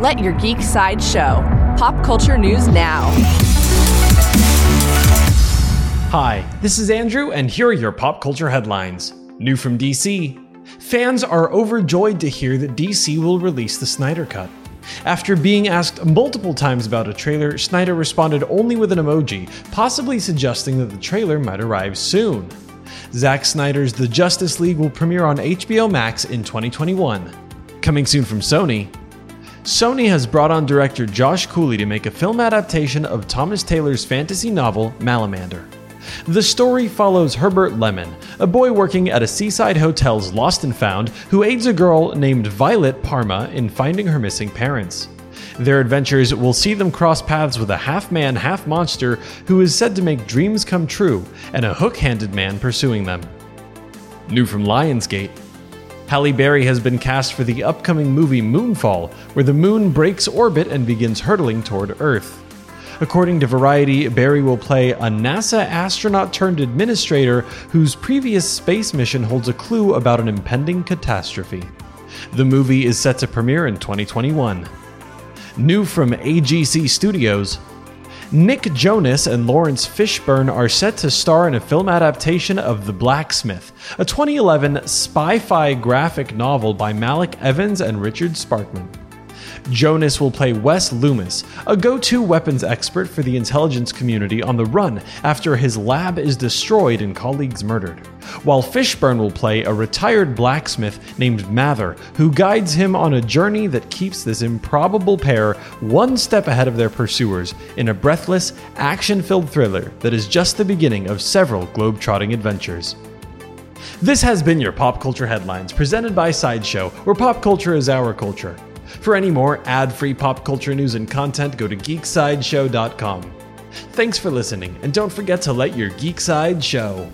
Let your geek side show. Pop culture news now. Hi, this is Andrew, and here are your pop culture headlines. New from DC. Fans are overjoyed to hear that DC will release the Snyder Cut. After being asked multiple times about a trailer, Snyder responded only with an emoji, possibly suggesting that the trailer might arrive soon. Zack Snyder's The Justice League will premiere on HBO Max in 2021. Coming soon from Sony, Sony has brought on director Josh Cooley to make a film adaptation of Thomas Taylor's fantasy novel Malamander. The story follows Herbert Lemon, a boy working at a seaside hotel's lost and found who aids a girl named Violet Parma in finding her missing parents. Their adventures will see them cross paths with a half man, half monster who is said to make dreams come true, and a hook handed man pursuing them. New from Lionsgate Halle Berry has been cast for the upcoming movie Moonfall, where the moon breaks orbit and begins hurtling toward Earth. According to Variety, Berry will play a NASA astronaut turned administrator whose previous space mission holds a clue about an impending catastrophe. The movie is set to premiere in 2021. New from AGC Studios, Nick Jonas and Laurence Fishburne are set to star in a film adaptation of The Blacksmith, a 2011 spy fi graphic novel by Malek Evans and Richard Sparkman. Jonas will play Wes Loomis, a go to weapons expert for the intelligence community on the run after his lab is destroyed and colleagues murdered. While Fishburne will play a retired blacksmith named Mather, who guides him on a journey that keeps this improbable pair one step ahead of their pursuers in a breathless, action filled thriller that is just the beginning of several globe-trotting adventures. This has been your Pop Culture Headlines, presented by Sideshow, where pop culture is our culture. For any more ad free pop culture news and content, go to geeksideshow.com. Thanks for listening, and don't forget to let your geek side show.